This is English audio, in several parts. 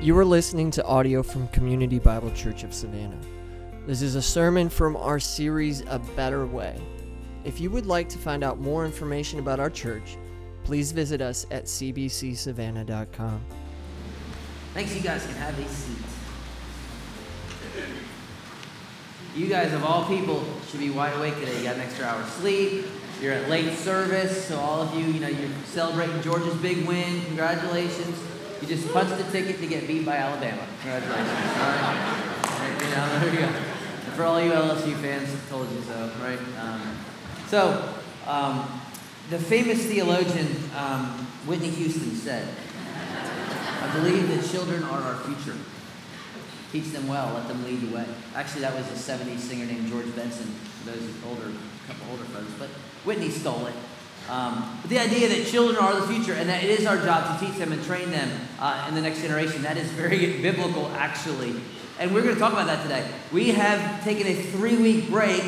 You are listening to audio from Community Bible Church of Savannah. This is a sermon from our series, A Better Way. If you would like to find out more information about our church, please visit us at cbcsavannah.com. Thanks, you guys can have a seat. You guys, of all people, should be wide awake today. You got an extra hour of sleep. You're at late service, so all of you, you know, you're celebrating Georgia's big win. Congratulations. You just punched the ticket to get beat by Alabama. Congratulations. All right. You know, there you go. For all you LSU fans, told you so, right? Um, so, um, the famous theologian um, Whitney Houston said, I believe that children are our future. Teach them well, let them lead the way. Actually, that was a 70s singer named George Benson, for those older, a couple older folks, but Whitney stole it. Um, but the idea that children are the future and that it is our job to teach them and train them uh, in the next generation, that is very biblical, actually. And we're going to talk about that today. We have taken a three week break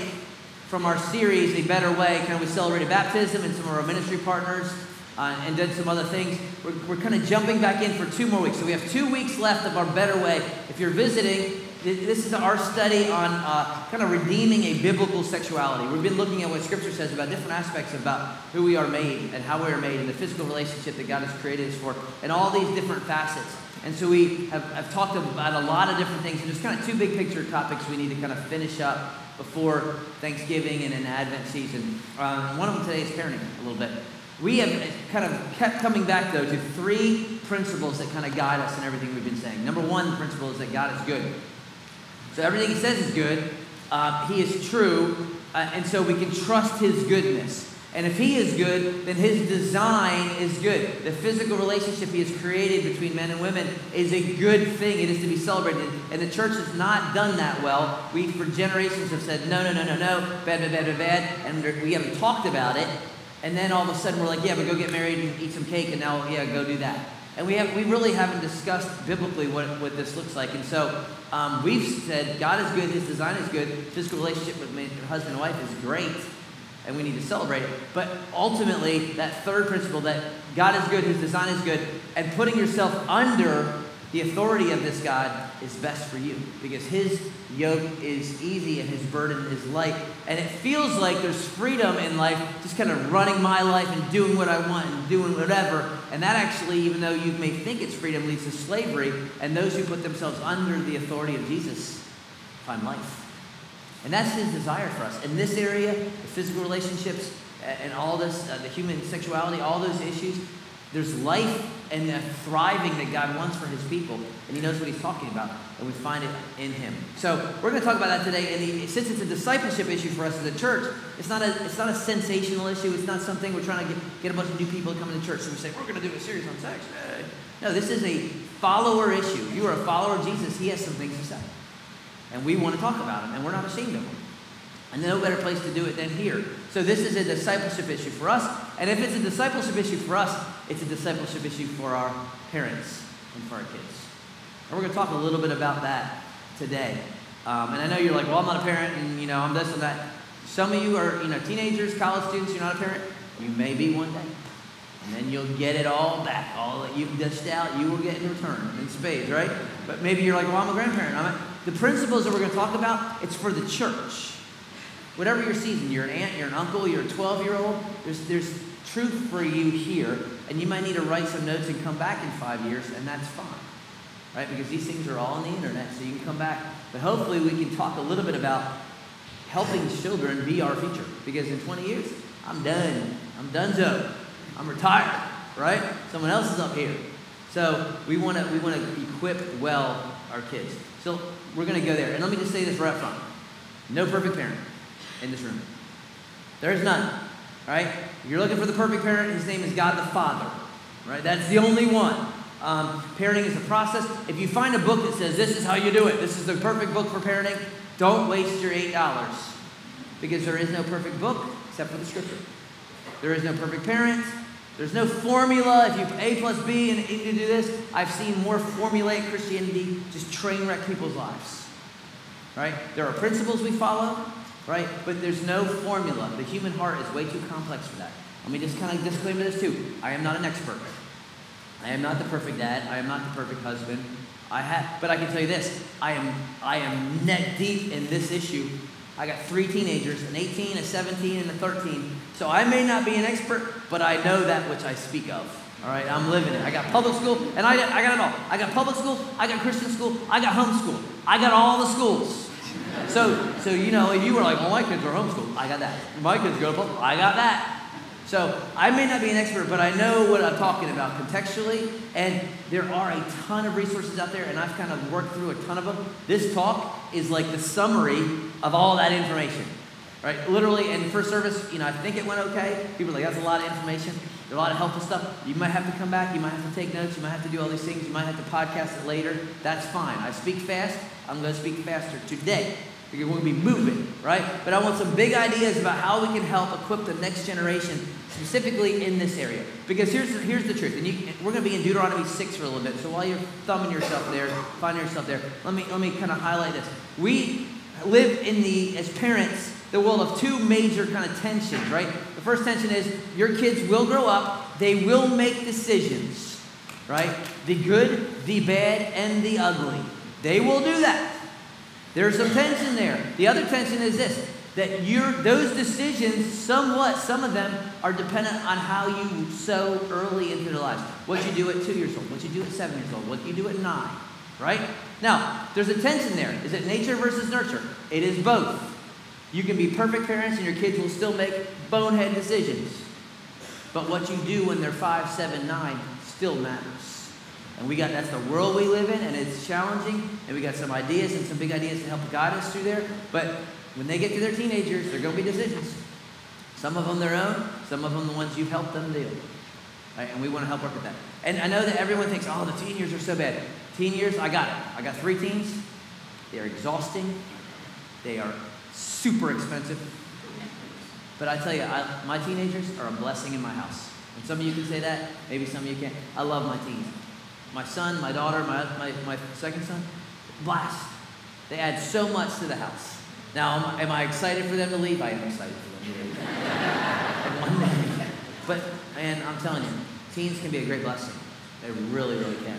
from our series, A Better Way. Kind of we celebrated baptism and some of our ministry partners uh, and did some other things. We're, we're kind of jumping back in for two more weeks. So we have two weeks left of our Better Way. If you're visiting, this is our study on uh, kind of redeeming a biblical sexuality. We've been looking at what Scripture says about different aspects about who we are made and how we are made and the physical relationship that God has created us for and all these different facets. And so we have, have talked about a lot of different things. And there's kind of two big picture topics we need to kind of finish up before Thanksgiving and an Advent season. Um, one of them today is parenting a little bit. We have kind of kept coming back, though, to three principles that kind of guide us in everything we've been saying. Number one principle is that God is good. So everything he says is good. Uh, he is true. Uh, and so we can trust his goodness. And if he is good, then his design is good. The physical relationship he has created between men and women is a good thing. It is to be celebrated. And the church has not done that well. We, for generations, have said, no, no, no, no, no, bad, bad, bad, bad, bad. And we haven't talked about it. And then all of a sudden we're like, yeah, but go get married and eat some cake. And now, yeah, go do that. And we, have, we really haven't discussed biblically what, what this looks like. And so um, we've said God is good, His design is good, physical relationship with husband and wife is great, and we need to celebrate it. But ultimately, that third principle that God is good, His design is good, and putting yourself under the authority of this God is best for you because his yoke is easy and his burden is light. And it feels like there's freedom in life, just kind of running my life and doing what I want and doing whatever. And that actually, even though you may think it's freedom, leads to slavery. And those who put themselves under the authority of Jesus find life. And that's his desire for us. In this area, the physical relationships and all this, uh, the human sexuality, all those issues, there's life and the thriving that God wants for his people, and he knows what he's talking about, and we find it in him. So we're going to talk about that today. And the, since it's a discipleship issue for us as a church, it's not a it's not a sensational issue. It's not something we're trying to get, get a bunch of new people to come into church. So we say we're going to do a series on sex. No, this is a follower issue. You are a follower of Jesus. He has some things to say, and we want to talk about them, and we're not ashamed of them. And no better place to do it than here. So this is a discipleship issue for us. And if it's a discipleship issue for us, it's a discipleship issue for our parents and for our kids. And we're going to talk a little bit about that today. Um, and I know you're like, well, I'm not a parent, and you know, I'm this and that. Some of you are, you know, teenagers, college students. You're not a parent. You may be one day, and then you'll get it all back. All that you've dished out, you will get in return in spades, right? But maybe you're like, well, I'm a grandparent. I'm a, the principles that we're going to talk about, it's for the church. Whatever your season, you're an aunt, you're an uncle, you're a 12 year old, there's, there's truth for you here, and you might need to write some notes and come back in five years, and that's fine. Right? Because these things are all on the internet, so you can come back. But hopefully, we can talk a little bit about helping children be our future. Because in 20 years, I'm done. I'm done so. I'm retired, right? Someone else is up here. So we want to we want to equip well our kids. So we're going to go there. And let me just say this right up front. No perfect parent in this room. There is none. Right? If you're looking for the perfect parent, his name is God the Father. Right? That's the only one. Um, parenting is a process. If you find a book that says this is how you do it, this is the perfect book for parenting, don't waste your eight dollars because there is no perfect book except for the scripture. There is no perfect parent. There's no formula. If you A plus B and you do this, I've seen more formulaic Christianity just train wreck people's lives. Right? There are principles we follow right? But there's no formula. The human heart is way too complex for that. Let me just kind of disclaim this too. I am not an expert. I am not the perfect dad. I am not the perfect husband. I have, but I can tell you this: I am, I am neck deep in this issue. I got three teenagers, an 18, a 17, and a 13. So I may not be an expert, but I know that which I speak of. All right, I'm living it. I got public school, and I, I got it all. I got public school, I got Christian school, I got homeschool. I got all the schools. So, so you know, if you were like, well, my kids are homeschooled, I got that. My kids go to public, I got that. So I may not be an expert, but I know what I'm talking about contextually, and there are a ton of resources out there, and I've kind of worked through a ton of them. This talk is like the summary of all that information, right? Literally, in first service, you know, I think it went okay. People are like, that's a lot of information. A lot of helpful stuff. You might have to come back. You might have to take notes. You might have to do all these things. You might have to podcast it later. That's fine. I speak fast. I'm going to speak faster today. Because we're going to be moving, right? But I want some big ideas about how we can help equip the next generation, specifically in this area. Because here's, here's the truth, and you, we're going to be in Deuteronomy 6 for a little bit. So while you're thumbing yourself there, finding yourself there, let me, let me kind of highlight this. We live in the, as parents, the world of two major kind of tensions, right? The first tension is your kids will grow up, they will make decisions, right? The good, the bad, and the ugly. They will do that. There's some tension there. The other tension is this that your those decisions, somewhat, some of them are dependent on how you sow early into their lives. What you do at two years old, what you do at seven years old, what you do at nine, right? Now, there's a tension there. Is it nature versus nurture? It is both. You can be perfect parents and your kids will still make bonehead decisions. But what you do when they're five, seven, nine still matters. And we got that's the world we live in, and it's challenging. And we got some ideas and some big ideas to help guide us through there. But when they get to their teenagers, they're going to be decisions. Some of them their own, some of them the ones you've helped them do. Right? And we want to help work with that. And I know that everyone thinks, oh, the teen years are so bad. Teen years, I got it. I got three teens. They're exhausting. They are super expensive. But I tell you, I, my teenagers are a blessing in my house. And some of you can say that, maybe some of you can't. I love my teens my son, my daughter, my, my, my second son, blast. They add so much to the house. Now, am, I excited for them to leave? I am excited for them to leave. one day. But, and I'm telling you, teens can be a great blessing. They really, really can.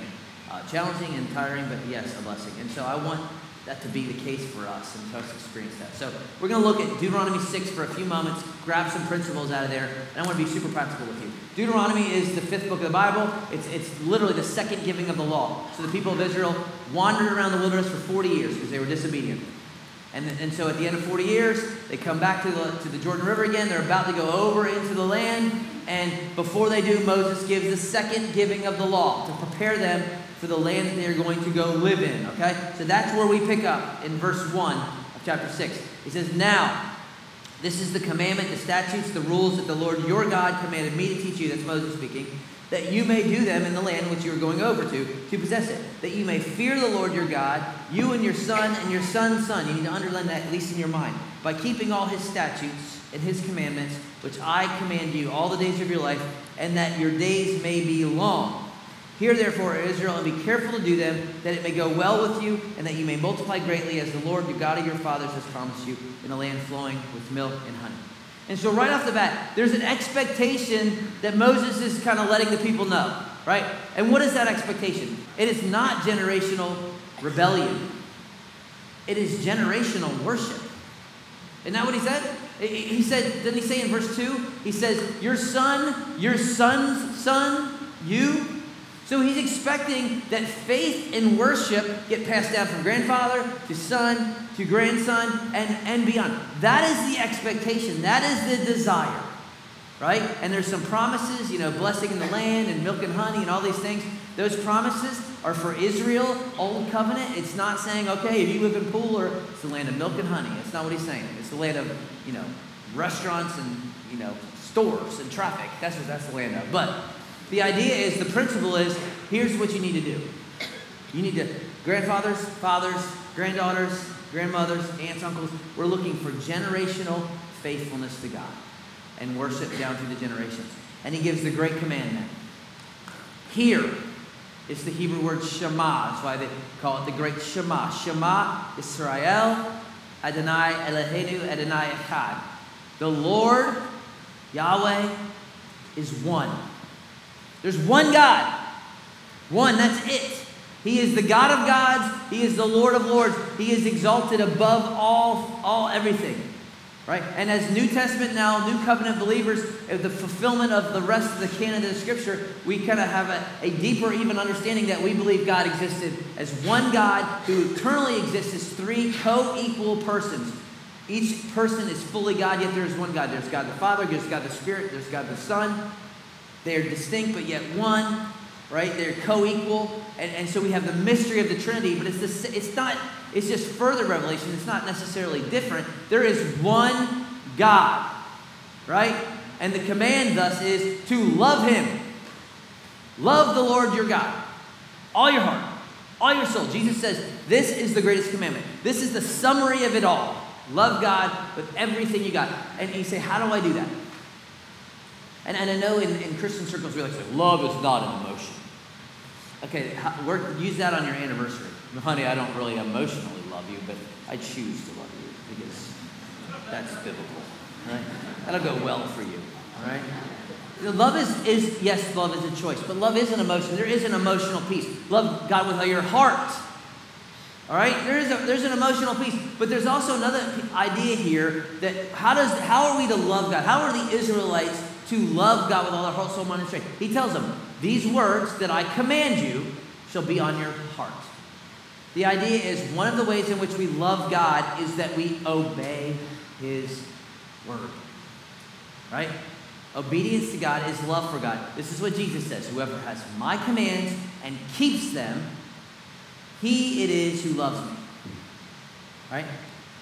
Uh, challenging and tiring, but yes, a blessing. And so I want that to be the case for us and to us experience that. So we're going to look at Deuteronomy 6 for a few moments, grab some principles out of there, and I want to be super practical with you. Deuteronomy is the fifth book of the Bible. It's, it's literally the second giving of the law. So the people of Israel wandered around the wilderness for 40 years because they were disobedient. And, and so at the end of 40 years, they come back to the, to the Jordan River again. They're about to go over into the land. And before they do, Moses gives the second giving of the law to prepare them for the land that they're going to go live in. Okay? So that's where we pick up in verse 1 of chapter 6. He says, Now, this is the commandment, the statutes, the rules that the Lord your God commanded me to teach you. That's Moses speaking. That you may do them in the land which you are going over to, to possess it. That you may fear the Lord your God, you and your son and your son's son. You need to underline that at least in your mind. By keeping all his statutes and his commandments, which I command you all the days of your life, and that your days may be long. Hear therefore, Israel, and be careful to do them, that it may go well with you, and that you may multiply greatly, as the Lord, the God of your fathers, has promised you, in a land flowing with milk and honey. And so, right off the bat, there's an expectation that Moses is kind of letting the people know, right? And what is that expectation? It is not generational rebellion, it is generational worship. Isn't that what he said? He said, didn't he say in verse 2? He says, Your son, your son's son, you so he's expecting that faith and worship get passed down from grandfather to son to grandson and, and beyond. That is the expectation. That is the desire. Right? And there's some promises, you know, blessing in the land and milk and honey and all these things. Those promises are for Israel, Old Covenant. It's not saying, okay, if you live in Pooler, it's the land of milk and honey. It's not what he's saying. It's the land of, you know, restaurants and, you know, stores and traffic. That's what that's the land of. But the idea is, the principle is, here's what you need to do. You need to, grandfathers, fathers, granddaughters, grandmothers, aunts, uncles, we're looking for generational faithfulness to God and worship down through the generations. And he gives the great commandment. Here is the Hebrew word Shema. That's why they call it the great Shema. Shema Israel Adonai Eloheinu Adonai Echad. The Lord, Yahweh, is one. There's one God. One, that's it. He is the God of gods. He is the Lord of lords. He is exalted above all, all everything. Right? And as New Testament now, New Covenant believers, eh, the fulfillment of the rest of the canon of the Scripture, we kind of have a, a deeper, even understanding that we believe God existed as one God who eternally exists as three co equal persons. Each person is fully God, yet there is one God. There's God the Father, there's God the Spirit, there's God the Son. They are distinct, but yet one right? They're co-equal, and, and so we have the mystery of the Trinity. But it's the, it's not. It's just further revelation. It's not necessarily different. There is one God, right? And the command thus is to love Him. Love the Lord your God, all your heart, all your soul. Jesus says this is the greatest commandment. This is the summary of it all. Love God with everything you got. And you say, how do I do that? And, and I know in, in Christian circles we like to say, love is not an emotion. Okay, work, use that on your anniversary. Honey, I don't really emotionally love you, but I choose to love you because that's biblical, right? That'll go well for you, all right? Love is, is, yes, love is a choice, but love is an emotion. There is an emotional piece. Love God with all your heart. All right? There is a, there's an emotional piece, but there's also another idea here that how does how are we to love God? How are the Israelites to love God with all their heart, soul, mind, and strength? He tells them, these words that I command you shall be on your heart. The idea is one of the ways in which we love God is that we obey His word. Right? Obedience to God is love for God. This is what Jesus says Whoever has my commands and keeps them, he it is who loves me. Right?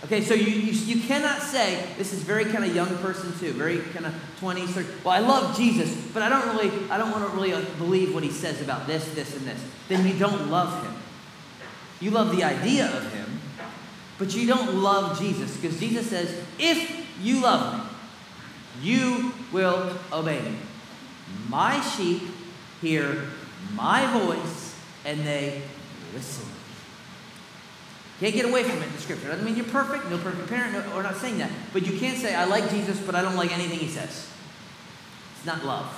Okay, so you, you, you cannot say, this is very kind of young person too, very kind of 20s, 30s. Well, I love Jesus, but I don't really, I don't want to really believe what he says about this, this, and this. Then you don't love him. You love the idea of him, but you don't love Jesus. Because Jesus says, if you love me, you will obey me. My sheep hear my voice and they listen. Can't get away from it in scripture. Doesn't mean you're perfect, no perfect parent, no, we're not saying that. But you can't say, I like Jesus, but I don't like anything he says. It's not love.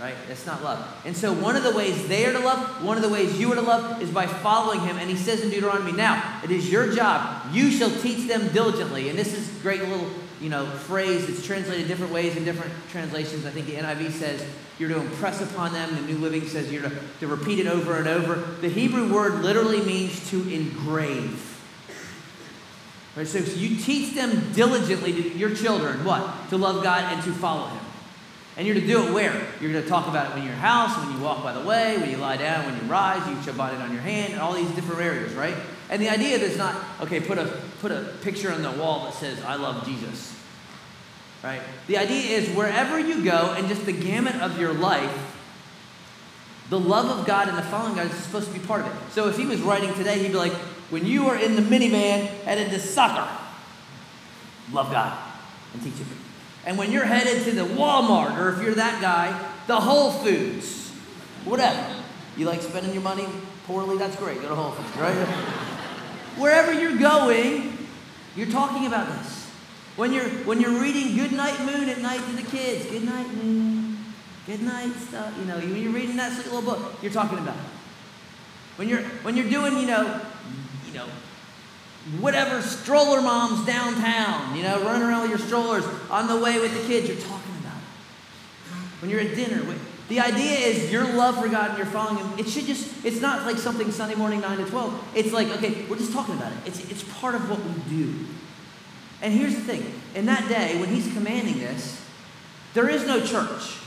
Right? It's not love. And so one of the ways they are to love, one of the ways you are to love is by following him. And he says in Deuteronomy, now it is your job. You shall teach them diligently. And this is great little you know, phrase that's translated different ways in different translations. I think the NIV says you're to impress upon them. The New Living says you're to, to repeat it over and over. The Hebrew word literally means to engrave. Right, so you teach them diligently to your children what? To love God and to follow Him. And you're to do it where? You're going to talk about it when you're in your house, when you walk by the way, when you lie down, when you rise, you shall it on your hand, and all these different areas, right? And the idea is not, okay, put a, put a picture on the wall that says, I love Jesus. Right? The idea is wherever you go and just the gamut of your life, the love of God and the following God is supposed to be part of it. So if he was writing today, he'd be like, when you are in the minivan headed to soccer, love God and teach Him. And when you're headed to the Walmart, or if you're that guy, the Whole Foods, whatever. You like spending your money poorly? That's great. Go to Whole Foods, right? Wherever you're going, you're talking about this. When you're when you're reading Good Night Moon at night to the kids, Good Night Moon, Good Night stuff. You know, when you're reading that sweet little book, you're talking about it. When you're when you're doing, you know, you know, whatever stroller moms downtown, you know, running around with your strollers on the way with the kids, you're talking about it. When you're at dinner, the idea is your love for God and you're following Him. It should just, it's not like something Sunday morning, 9 to 12. It's like, okay, we're just talking about it. It's, it's part of what we do. And here's the thing in that day, when He's commanding this, there is no church.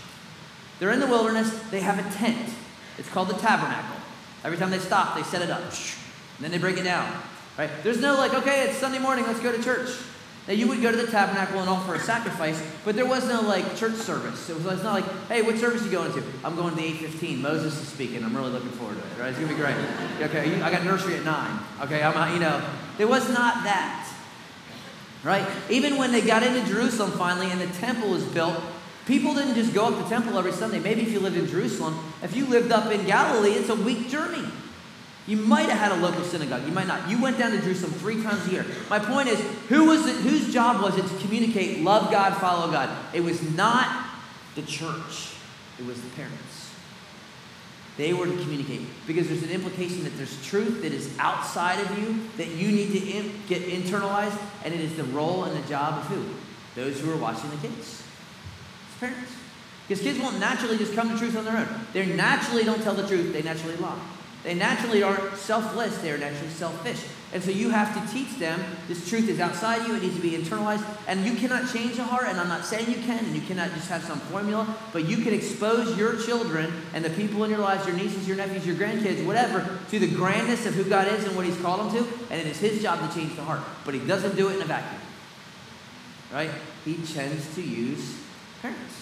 They're in the wilderness, they have a tent. It's called the tabernacle. Every time they stop, they set it up. And then they break it down. Right? There's no like, okay, it's Sunday morning, let's go to church. Now you would go to the tabernacle and offer a sacrifice, but there was no like church service. It was, it's not like, hey, what service are you going to? I'm going to the 8:15. Moses is speaking. I'm really looking forward to it. Right? It's gonna be great. Okay, I got nursery at nine. Okay, I'm you know, there was not that. Right? Even when they got into Jerusalem finally and the temple was built, people didn't just go up the temple every Sunday. Maybe if you lived in Jerusalem, if you lived up in Galilee, it's a week journey. You might have had a local synagogue. You might not. You went down to Jerusalem three times a year. My point is, who was it, whose job was it to communicate, love God, follow God? It was not the church. It was the parents. They were to communicate because there's an implication that there's truth that is outside of you that you need to in, get internalized, and it is the role and the job of who? Those who are watching the kids. It's parents. Because kids won't naturally just come to truth on their own. They naturally don't tell the truth, they naturally lie. They naturally aren't selfless, they are naturally selfish. And so you have to teach them this truth is outside you, it needs to be internalized. And you cannot change a heart, and I'm not saying you can, and you cannot just have some formula, but you can expose your children and the people in your lives, your nieces, your nephews, your grandkids, whatever, to the grandness of who God is and what He's called them to, and it is His job to change the heart. But He doesn't do it in a vacuum. Right? He tends to use parents.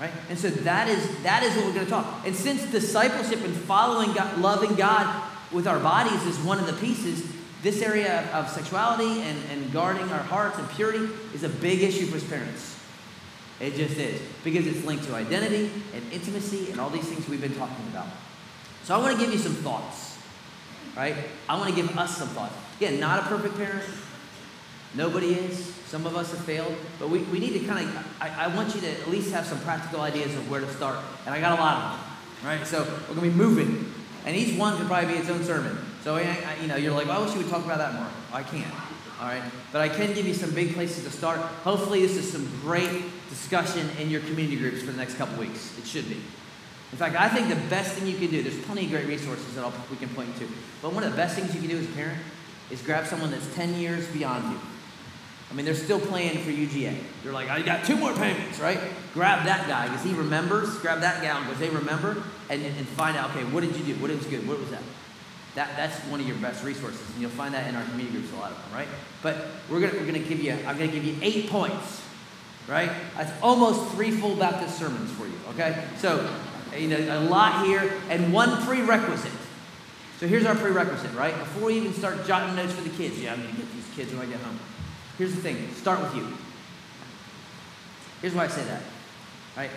Right? And so that is that is what we're going to talk. And since discipleship and following God, loving God with our bodies is one of the pieces, this area of sexuality and, and guarding our hearts and purity is a big issue for parents. It just is. Because it's linked to identity and intimacy and all these things we've been talking about. So I want to give you some thoughts. Right? I want to give us some thoughts. Again, not a perfect parent. Nobody is. Some of us have failed, but we, we need to kind of, I, I want you to at least have some practical ideas of where to start. And I got a lot of them, right? So we're going to be moving. And each one could probably be its own sermon. So, I, you know, you're like, well, I wish you would talk about that more. I can't, all right? But I can give you some big places to start. Hopefully, this is some great discussion in your community groups for the next couple weeks. It should be. In fact, I think the best thing you can do, there's plenty of great resources that I'll, we can point to. But one of the best things you can do as a parent is grab someone that's 10 years beyond you I mean, they're still playing for UGA. They're like, I got two more payments, right? Grab that guy because he remembers. Grab that gal because they remember, and, and find out, okay, what did you do? What was good? What was that? That, that's one of your best resources, and you'll find that in our community groups a lot of them, right? But we're gonna we're gonna give you I'm gonna give you eight points, right? That's almost three full Baptist sermons for you, okay? So, you know, a lot here, and one prerequisite. So here's our prerequisite, right? Before we even start jotting notes for the kids, yeah, I'm gonna get these kids when I get home. Here's the thing start with you. Here's why I say that, right?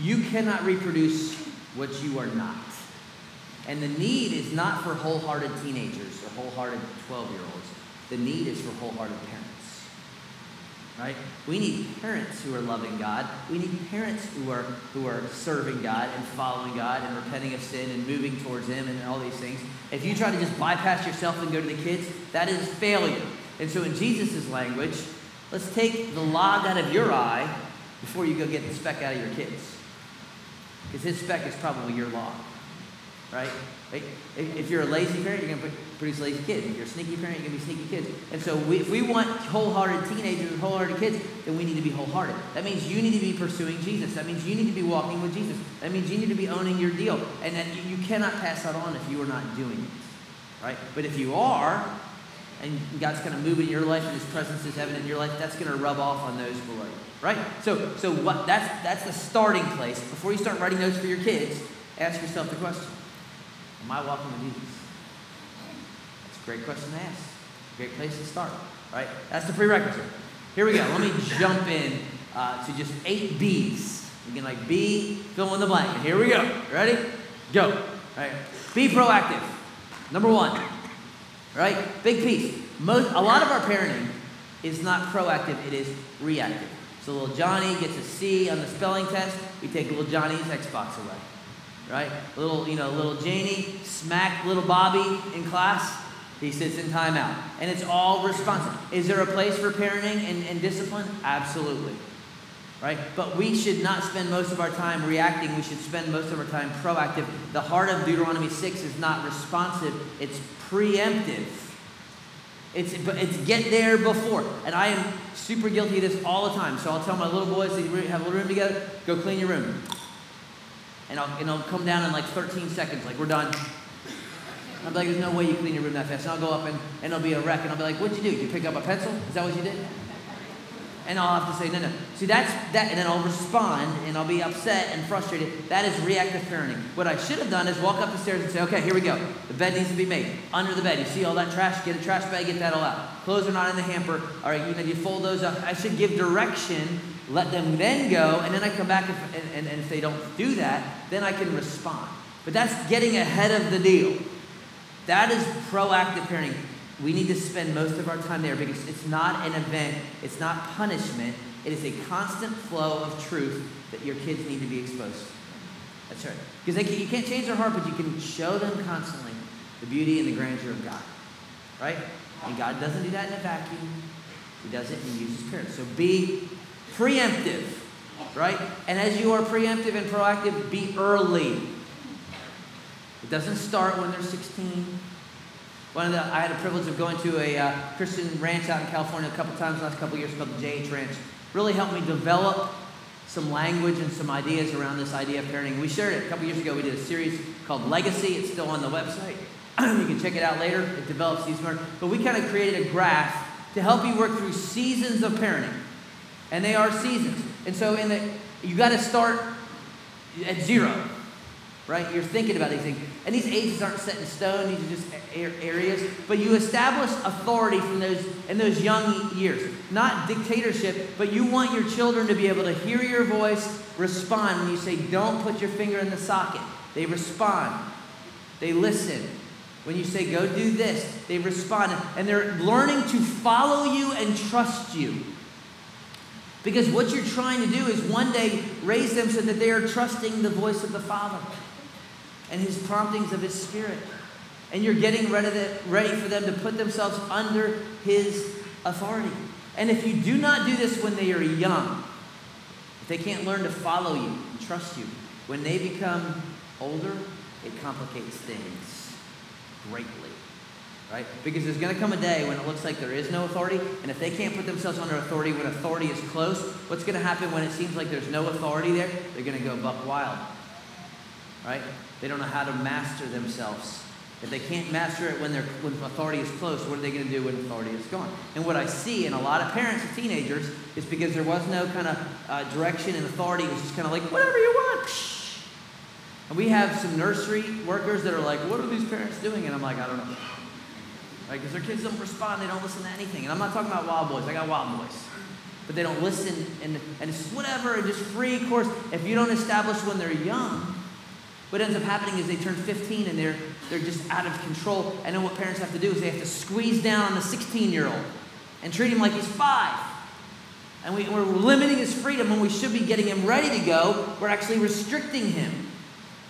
You cannot reproduce what you are not. And the need is not for wholehearted teenagers or wholehearted 12 year olds. The need is for wholehearted parents. Right? We need parents who are loving God. We need parents who are who are serving God and following God and repenting of sin and moving towards Him and all these things. If you try to just bypass yourself and go to the kids, that is failure. And so, in Jesus' language, let's take the log out of your eye before you go get the speck out of your kids. Because his speck is probably your log, right? If you're a lazy parent, you're going to produce lazy kids. If you're a sneaky parent, you're going to be sneaky kids. And so, we, if we want wholehearted teenagers and wholehearted kids, then we need to be wholehearted. That means you need to be pursuing Jesus. That means you need to be walking with Jesus. That means you need to be owning your deal. And that you, you cannot pass that on if you are not doing it, right? But if you are, and God's going to move in your life and his presence is evident in your life, that's going to rub off on those below you. Right? So so what that's that's the starting place. Before you start writing notes for your kids, ask yourself the question. Am I walking with Jesus? That's a great question to ask. Great place to start. Right? That's the prerequisite. Here we go. Let me jump in uh, to just eight B's. Again, like B, fill in the blank. Here we go. Ready? Go. All right. Be proactive. Number one, right? Big piece. Most, a lot of our parenting is not proactive, it is reactive. So little Johnny gets a C on the spelling test, we take little Johnny's Xbox away. Right? Little, you know, little Janie smack little Bobby in class, he sits in timeout. And it's all responsive. Is there a place for parenting and, and discipline? Absolutely. Right? But we should not spend most of our time reacting. We should spend most of our time proactive. The heart of Deuteronomy 6 is not responsive, it's preemptive. It's, it's get there before. And I am super guilty of this all the time. So I'll tell my little boys, they have a little room together, go clean your room. And I'll, and I'll come down in like 13 seconds, like we're done. I'll be like, there's no way you clean your room that fast. And I'll go up and, and it'll be a wreck. And I'll be like, what'd you do? Did you pick up a pencil? Is that what you did? And I'll have to say, no, no. See, that's that, and then I'll respond and I'll be upset and frustrated. That is reactive parenting. What I should have done is walk up the stairs and say, okay, here we go. The bed needs to be made. Under the bed, you see all that trash? Get a trash bag, get that all out. Clothes are not in the hamper. All right, you know, you fold those up. I should give direction, let them then go, and then I come back if, and, and, and if they don't do that, then I can respond. But that's getting ahead of the deal. That is proactive parenting. We need to spend most of our time there because it's not an event, it's not punishment, it is a constant flow of truth that your kids need to be exposed to. That's right. Because can, you can't change their heart, but you can show them constantly the beauty and the grandeur of God. Right? And God doesn't do that in a vacuum. He does it and he uses parents. So be preemptive, right? And as you are preemptive and proactive, be early. It doesn't start when they're 16. One of the, I had a privilege of going to a uh, Christian ranch out in California a couple times last couple years called the JH Ranch. Really helped me develop some language and some ideas around this idea of parenting. We shared it a couple years ago. We did a series called Legacy. It's still on the website. you can check it out later. It develops these more. But we kind of created a graph to help you work through seasons of parenting. And they are seasons. And so in the you got to start at zero right? You're thinking about these things. And these ages aren't set in stone, these are just areas. But you establish authority from those in those young years. Not dictatorship, but you want your children to be able to hear your voice, respond when you say, don't put your finger in the socket. They respond. They listen. When you say, go do this, they respond. And they're learning to follow you and trust you. Because what you're trying to do is one day raise them so that they are trusting the voice of the Father and his promptings of his spirit. And you're getting ready, ready for them to put themselves under his authority. And if you do not do this when they are young, if they can't learn to follow you and trust you, when they become older, it complicates things greatly. Right? Because there's going to come a day when it looks like there is no authority, and if they can't put themselves under authority when authority is close, what's going to happen when it seems like there's no authority there? They're going to go buck wild. Right? They don't know how to master themselves. If they can't master it when, they're, when authority is close, what are they going to do when authority is gone? And what I see in a lot of parents of teenagers is because there was no kind of uh, direction and authority, it was just kind of like, whatever you want. And we have some nursery workers that are like, what are these parents doing? And I'm like, I don't know. Right? Because their kids don't respond, they don't listen to anything. And I'm not talking about wild boys, I got wild boys. But they don't listen, and, and it's whatever, and just free course. If you don't establish when they're young, what ends up happening is they turn 15 and they're, they're just out of control. And then what parents have to do is they have to squeeze down on the 16 year old and treat him like he's five. And we, we're limiting his freedom when we should be getting him ready to go. We're actually restricting him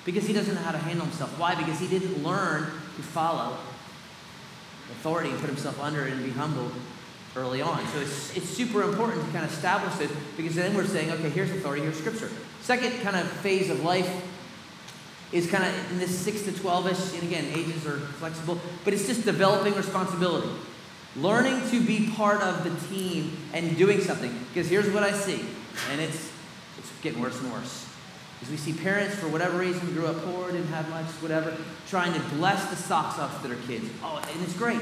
because he doesn't know how to handle himself. Why? Because he didn't learn to follow authority and put himself under it and be humble early on. So it's, it's super important to kind of establish this because then we're saying, okay, here's authority, here's scripture. Second kind of phase of life is kind of in this 6 to 12 ish, and again, ages are flexible, but it's just developing responsibility. Learning to be part of the team and doing something. Because here's what I see, and it's, it's getting worse and worse. Is we see parents, for whatever reason, grew up poor, didn't have much, whatever, trying to bless the socks off their kids. Oh, and it's great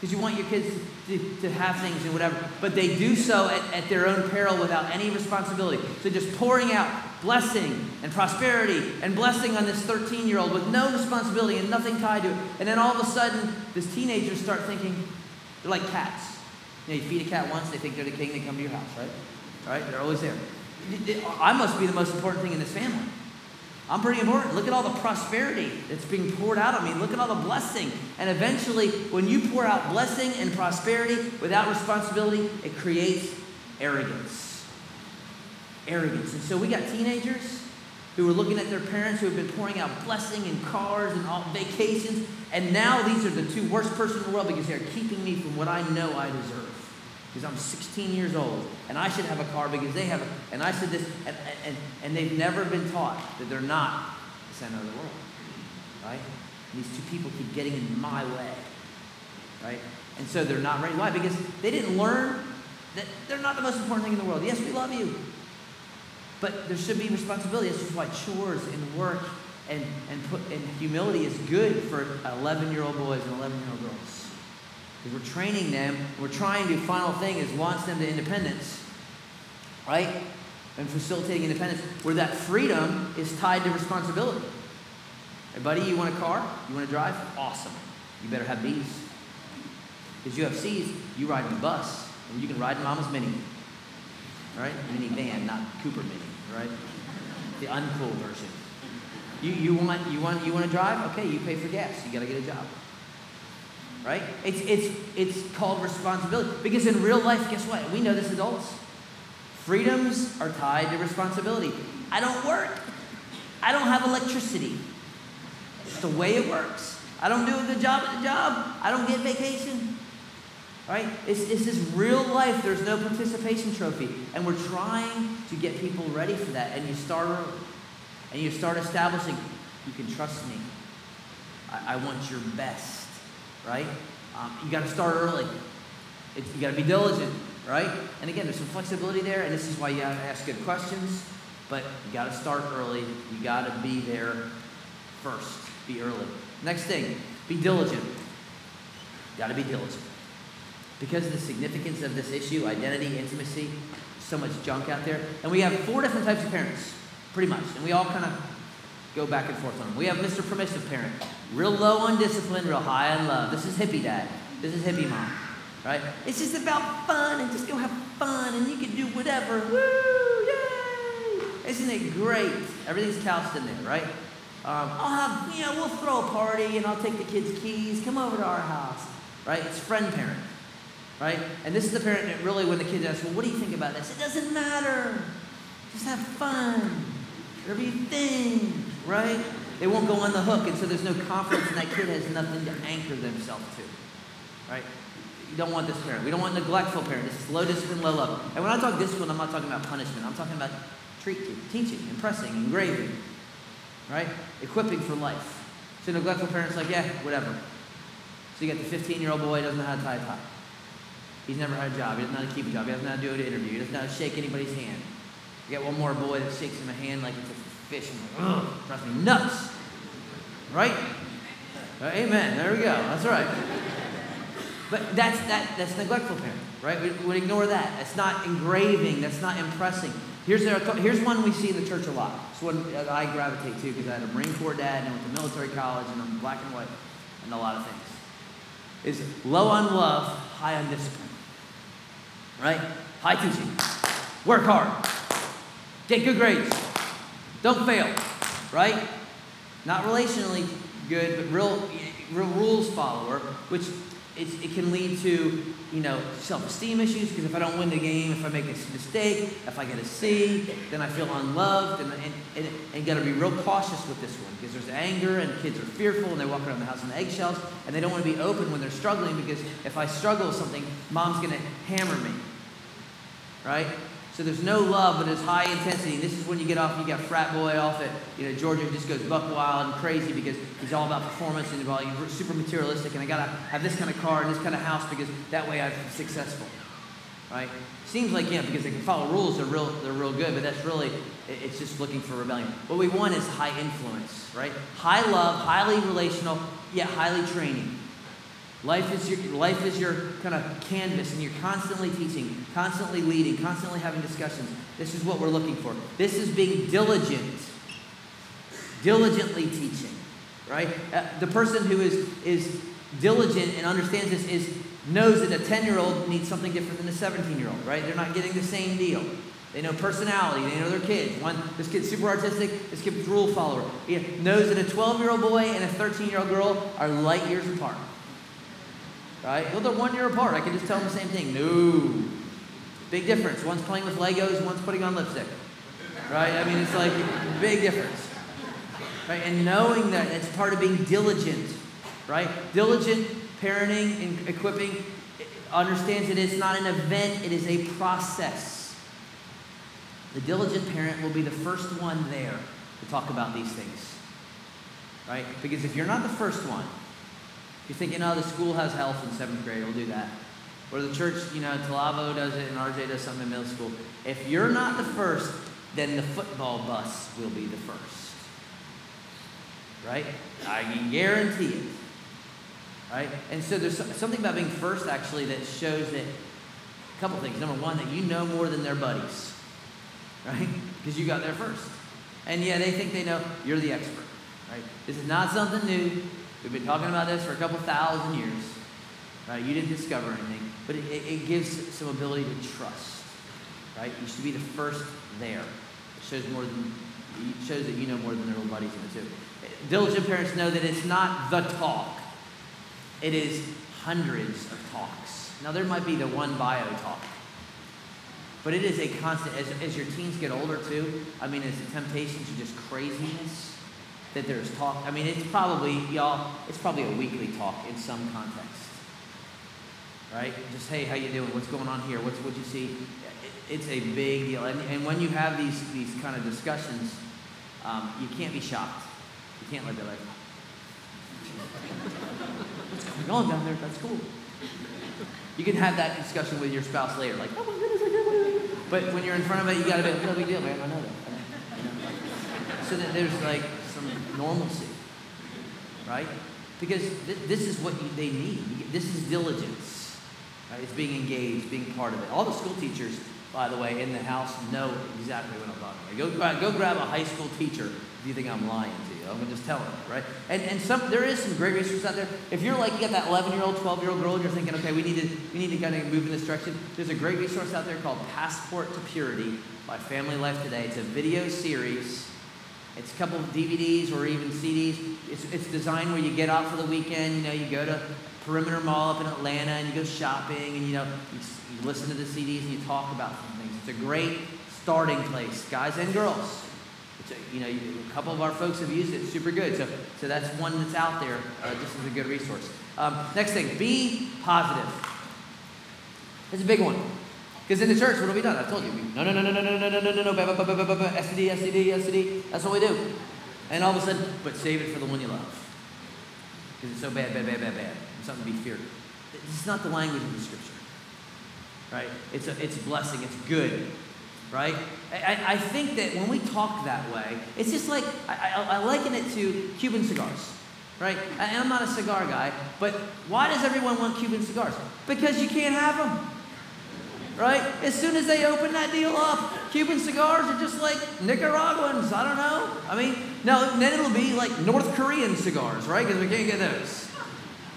because you want your kids to, to, have things and whatever. But they do so at, at their own peril without any responsibility. So just pouring out blessing and prosperity and blessing on this 13 year old with no responsibility and nothing tied to it. And then all of a sudden, these teenagers start thinking they're like cats. You, know, you feed a cat once, they think they're the king, they come to your house, right? Right? They're always there. I must be the most important thing in this family. I'm pretty important. Look at all the prosperity that's being poured out on me. Look at all the blessing. And eventually, when you pour out blessing and prosperity without responsibility, it creates arrogance. Arrogance. And so we got teenagers who are looking at their parents who have been pouring out blessing and cars and all vacations. And now these are the two worst persons in the world because they're keeping me from what I know I deserve because I'm 16 years old and I should have a car because they have a, and I said this, and, and, and they've never been taught that they're not the center of the world, right? And these two people keep getting in my way, right? And so they're not ready. Why? Because they didn't learn that they're not the most important thing in the world. Yes, we love you, but there should be responsibility. This is why chores and work and, and, put, and humility is good for 11 year old boys and 11 year old girls. Because we're training them, we're trying to, final thing is launch them to independence, right? And facilitating independence, where that freedom is tied to responsibility. Hey, buddy, you want a car? You want to drive? Awesome. You better have B's. Because you have C's, you ride in the bus, and you can ride in Mama's Mini. Right? Mini van, not Cooper Mini, right? The uncool version. You, you, want, you, want, you want to drive? Okay, you pay for gas. You got to get a job right? It's, it's, it's called responsibility. Because in real life, guess what? We know this adults. Freedoms are tied to responsibility. I don't work. I don't have electricity. It's the way it works. I don't do a good job at the job. I don't get vacation. Right? It's, it's this real life. There's no participation trophy. And we're trying to get people ready for that. And you start early. And you start establishing, you can trust me. I, I want your best. Right? Um, you got to start early. You got to be diligent. Right? And again, there's some flexibility there. And this is why you have to ask good questions. But you got to start early. You got to be there first. Be early. Next thing, be diligent. You Got to be diligent. Because of the significance of this issue, identity, intimacy, so much junk out there. And we have four different types of parents, pretty much. And we all kind of go back and forth on them. We have Mr. Permissive Parent, real low on discipline, real high on love. This is hippie dad. This is hippie mom. Right? It's just about fun and just go have fun and you can do whatever. Woo! Yay! Isn't it great? Everything's couched in there, right? Um, I'll have, you know, we'll throw a party and I'll take the kids' keys. Come over to our house. Right? It's friend parent. Right? And this is the parent that really, when the kids ask, well, what do you think about this? It doesn't matter. Just have fun. Whatever you think. Right? They won't go on the hook, and so there's no confidence, and that kid has nothing to anchor themselves to. Right? You don't want this parent. We don't want neglectful parent. This is low discipline, low love. And when I talk discipline, I'm not talking about punishment. I'm talking about treating, teaching, impressing, engraving right? Equipping for life. So neglectful parents like, yeah, whatever. So you got the 15 year old boy doesn't know how to tie a tie. He's never had a job. He doesn't know how to keep a job. He doesn't know how to do an interview. He doesn't know how to shake anybody's hand. You got one more boy that shakes him a hand like it's a fish. Drives me nuts. Right? Uh, amen. There we go. That's right. But that's that that's neglectful parent, right? We would ignore that. That's not engraving. That's not impressing. Here's, their, here's one we see in the church a lot. It's one that I gravitate to because I had a Marine Corps dad and I went to military college and I'm black and white and a lot of things. Is low on love, high on discipline. Right? High teaching. Work hard. Get good grades. Don't fail. Right? Not relationally good, but real, real rules follower, which it can lead to, you know, self-esteem issues because if I don't win the game, if I make a mistake, if I get a C, then I feel unloved and, and, and, and got to be real cautious with this one because there's anger and kids are fearful and they walk around the house on eggshells and they don't want to be open when they're struggling because if I struggle with something, mom's going to hammer me, right? So there's no love, but it's high intensity. This is when you get off, you got frat boy off at, you know, Georgia just goes buck wild and crazy because he's all about performance and he's super materialistic and I gotta have this kind of car and this kind of house because that way I'm successful. Right? Seems like, yeah, because they can follow rules, they're real, they're real good, but that's really, it's just looking for rebellion. What we want is high influence, right? High love, highly relational, yet highly training. Life is your life is your kind of canvas, and you're constantly teaching, constantly leading, constantly having discussions. This is what we're looking for. This is being diligent, diligently teaching, right? Uh, the person who is is diligent and understands this is knows that a 10 year old needs something different than a 17 year old, right? They're not getting the same deal. They know personality. They know their kids. One, this kid's super artistic. This kid's rule follower. He knows that a 12 year old boy and a 13 year old girl are light years apart. Right? Well, they're one year apart. I can just tell them the same thing. No. Big difference. One's playing with Legos, one's putting on lipstick. Right? I mean, it's like big difference. Right? And knowing that it's part of being diligent. Right? Diligent parenting and equipping understands that it's not an event, it is a process. The diligent parent will be the first one there to talk about these things. Right? Because if you're not the first one, you're thinking, oh, the school has health in seventh grade, we'll do that. Or the church, you know, Talavo does it and RJ does something in middle school. If you're not the first, then the football bus will be the first. Right? I can guarantee it. Right? And so there's something about being first actually that shows that a couple things. Number one, that you know more than their buddies. Right? Because you got there first. And yeah, they think they know you're the expert. Right? This is not something new. We've been talking about this for a couple thousand years. Right? You didn't discover anything, but it, it gives some ability to trust. Right? You should be the first there. It shows more than it shows that you know more than their little buddies in too. Diligent parents know that it's not the talk. It is hundreds of talks. Now there might be the one bio talk. But it is a constant, as, as your teens get older too, I mean, as the temptations are just craziness, that there's talk. I mean, it's probably, y'all, it's probably a weekly talk in some context. Right? Just, hey, how you doing? What's going on here? What's what you see? It, it's a big deal. And, and when you have these, these kind of discussions, um, you can't be shocked. You can't let that like, what's going on down there? That's cool. You can have that discussion with your spouse later, like, oh my goodness, I it. But when you're in front of it, you gotta be, no big deal, man, I know that. So that there's like normalcy, right? Because th- this is what you, they need. This is diligence, right? It's being engaged, being part of it. All the school teachers, by the way, in the house know exactly what I'm talking about. Go, go grab a high school teacher if you think I'm lying to you. I'm gonna just tell them, right? And and some there is some great resources out there. If you're like you got that 11 year old, 12 year old girl, and you're thinking, okay, we need to we need to kind of move in this direction. There's a great resource out there called Passport to Purity by Family Life Today. It's a video series. It's a couple of DVDs or even CDs. It's, it's designed where you get out for the weekend. You know, you go to Perimeter Mall up in Atlanta and you go shopping and you know you, you listen to the CDs and you talk about some things. It's a great starting place, guys and girls. A, you know, a couple of our folks have used it. Super good. So, so that's one that's out there. Uh, this is a good resource. Um, next thing, be positive. It's a big one. Because in the church, what have we done? I've told you. We, no, no, no, no, no, no, no, no, no, no, no, STD, STD, STD. That's what we do. And all of a sudden, but save it for the one you love. Because it's so bad, bad, bad, bad, bad. It's something to be feared. This is not the language of the scripture. Right? It's a, it's blessing. It's good right? I, I, think that when we talk that way, it's just like I, I, I liken it to Cuban cigars, right? And I'm not a cigar guy, but why does everyone want Cuban cigars? Because you can't have them, right? As soon as they open that deal up, Cuban cigars are just like Nicaraguans. I don't know. I mean, no, then it'll be like North Korean cigars, right? Because we can't get those.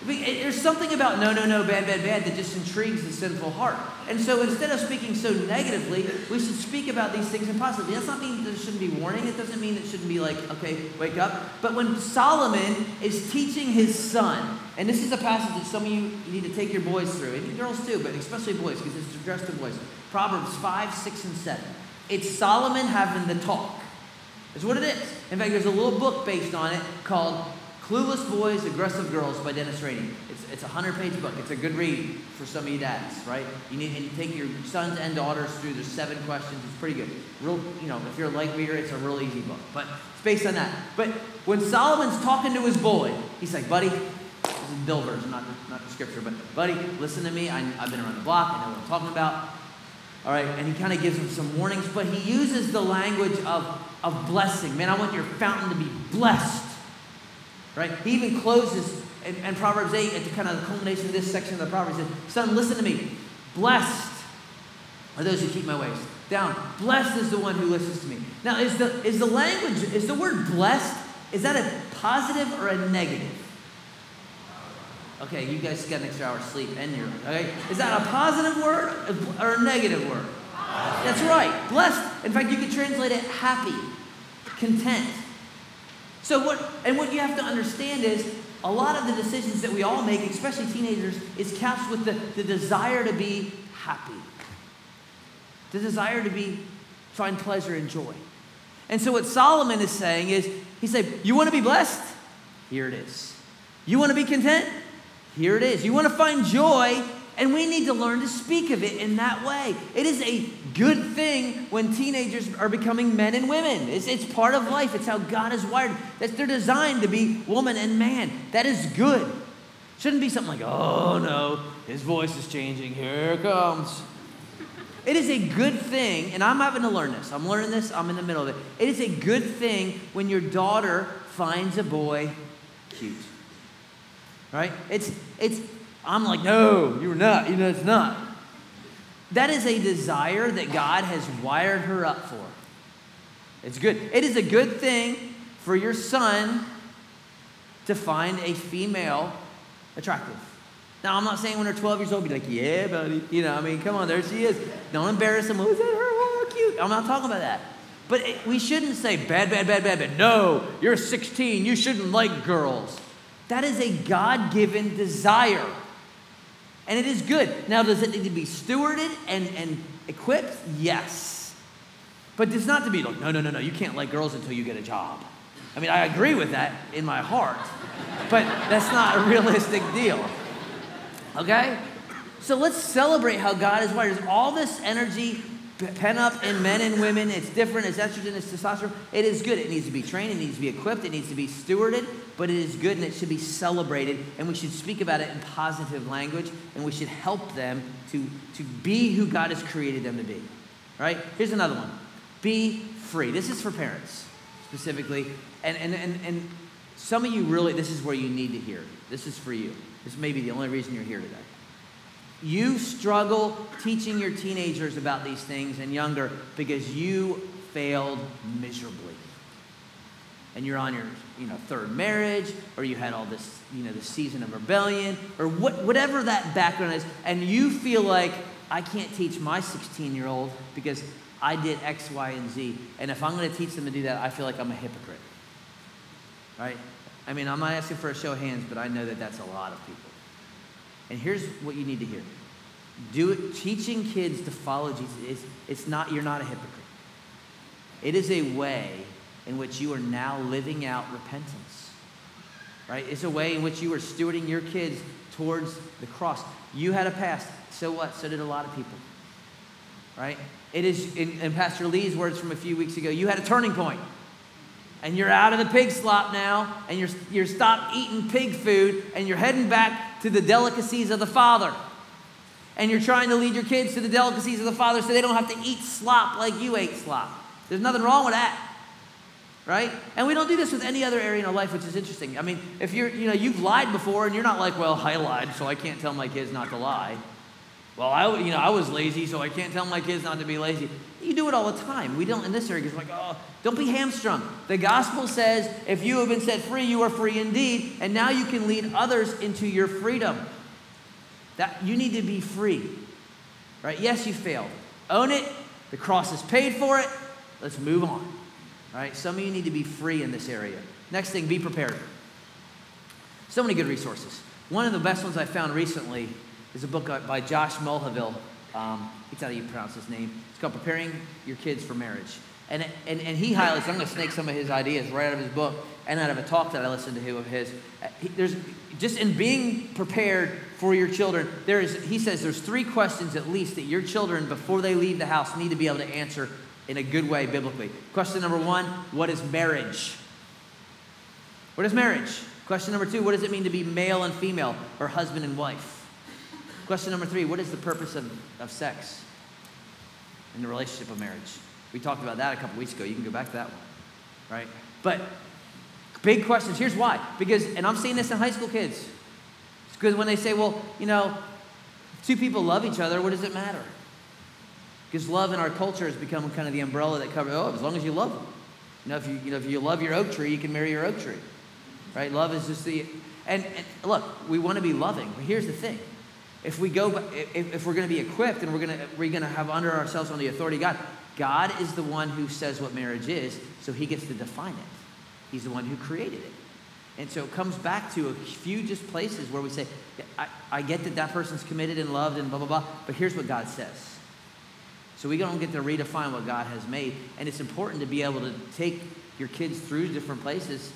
Eh, there's something about no, no, no, bad, bad, bad that just intrigues the sinful heart. And so instead of speaking so negatively, we should speak about these things in positively. That's not mean there shouldn't be warning. It doesn't mean it shouldn't be like, okay, wake up. But when Solomon is teaching his son, and this is a passage that some of you, you need to take your boys through, and girls too, but especially boys, because it's addressed to boys. Proverbs 5, 6, and 7. It's Solomon having the talk. That's what it is. In fact, there's a little book based on it called Clueless Boys, Aggressive Girls by Dennis Rainey. It's, it's a 100 page book. It's a good read for some of you dads, right? You need and you take your sons and daughters through. There's seven questions. It's pretty good. Real, you know, if you're a light reader, it's a real easy book. But it's based on that. But when Solomon's talking to his boy, he's like, buddy, this is Bill version, not, not the scripture, but buddy, listen to me. I, I've been around the block. I know what I'm talking about. All right, and he kind of gives him some warnings, but he uses the language of, of blessing. Man, I want your fountain to be blessed. Right? He even closes in Proverbs 8 at the kind of the culmination of this section of the Proverbs. He says, Son, listen to me. Blessed are those who keep my ways. Down. Blessed is the one who listens to me. Now, is the is the language, is the word blessed, is that a positive or a negative? Okay, you guys got an extra hour of sleep and you're okay. Is that a positive word or a negative word? That's right. Blessed. In fact, you could translate it happy, content. So what and what you have to understand is a lot of the decisions that we all make, especially teenagers, is couched with the, the desire to be happy. The desire to be find pleasure and joy. And so what Solomon is saying is, he said, You want to be blessed? Here it is. You want to be content? Here it is. You want to find joy? And we need to learn to speak of it in that way. It is a good thing when teenagers are becoming men and women. It's, it's part of life, it's how God is wired. That they're designed to be woman and man. That is good. Shouldn't be something like, oh no, his voice is changing. Here it comes. It is a good thing, and I'm having to learn this. I'm learning this, I'm in the middle of it. It is a good thing when your daughter finds a boy cute. Right? It's it's I'm like, no, you're not. You know, it's not. That is a desire that God has wired her up for. It's good. It is a good thing for your son to find a female attractive. Now, I'm not saying when they're 12 years old, be like, yeah, buddy. You know, I mean, come on, there she is. Don't embarrass them. Oh, is that her? Oh, cute. I'm not talking about that. But it, we shouldn't say bad, bad, bad, bad, bad. No, you're 16. You shouldn't like girls. That is a God given desire. And it is good. Now, does it need to be stewarded and, and equipped? Yes. But it's not to be like, no, no, no, no, you can't like girls until you get a job. I mean, I agree with that in my heart, but that's not a realistic deal. Okay? So let's celebrate how God is wired. There's all this energy pent up in men and women. It's different. It's estrogen, it's testosterone. It is good. It needs to be trained. It needs to be equipped. It needs to be stewarded. But it is good and it should be celebrated. And we should speak about it in positive language. And we should help them to, to be who God has created them to be. Right? Here's another one be free. This is for parents specifically. And, and, and, and some of you really, this is where you need to hear. This is for you. This may be the only reason you're here today. You struggle teaching your teenagers about these things and younger because you failed miserably. And you're on your you know, third marriage, or you had all this, you know, the season of rebellion, or what, whatever that background is, and you feel like, I can't teach my 16 year old because I did X, Y, and Z. And if I'm going to teach them to do that, I feel like I'm a hypocrite. Right? I mean, I'm not asking for a show of hands, but I know that that's a lot of people. And here's what you need to hear. Do it, teaching kids to follow Jesus is it's not you're not a hypocrite. It is a way in which you are now living out repentance. Right? It's a way in which you are stewarding your kids towards the cross. You had a past. So what? So did a lot of people. Right? It is in, in Pastor Lee's words from a few weeks ago, you had a turning point and you're out of the pig slop now, and you're, you're stopped eating pig food, and you're heading back to the delicacies of the Father. And you're trying to lead your kids to the delicacies of the Father so they don't have to eat slop like you ate slop. There's nothing wrong with that. Right? And we don't do this with any other area in our life, which is interesting. I mean, if you're, you know, you've lied before and you're not like, well, I lied, so I can't tell my kids not to lie. Well, I, you know, I was lazy, so I can't tell my kids not to be lazy. You do it all the time. We don't in this area because like, oh, don't be hamstrung. The gospel says if you have been set free, you are free indeed, and now you can lead others into your freedom. That you need to be free. Right? Yes, you failed. Own it. The cross has paid for it. Let's move on. Right? Some of you need to be free in this area. Next thing, be prepared. So many good resources. One of the best ones I found recently is a book by Josh Mulvihill. Um, it's how you pronounce his name. It's called Preparing Your Kids for Marriage. And, and, and he highlights, I'm going to snake some of his ideas right out of his book and out of a talk that I listened to of his. Uh, he, there's just in being prepared for your children, there is, he says there's three questions at least that your children, before they leave the house, need to be able to answer in a good way biblically. Question number one What is marriage? What is marriage? Question number two What does it mean to be male and female or husband and wife? Question number three What is the purpose of, of sex in the relationship of marriage? We talked about that a couple weeks ago. You can go back to that one, right? But big questions. Here's why. Because, and I'm seeing this in high school kids. It's because when they say, well, you know, two people love each other, what does it matter? Because love in our culture has become kind of the umbrella that covers, oh, as long as you love them. You know, if you, you know, if you love your oak tree, you can marry your oak tree. Right? Love is just the, and, and look, we want to be loving, but here's the thing if we go, if, if we're going to be equipped and we're going to, we're going to have under ourselves on the authority God, God is the one who says what marriage is, so he gets to define it. He's the one who created it. And so it comes back to a few just places where we say, I, I get that that person's committed and loved and blah, blah, blah, but here's what God says. So we don't get to redefine what God has made. And it's important to be able to take your kids through different places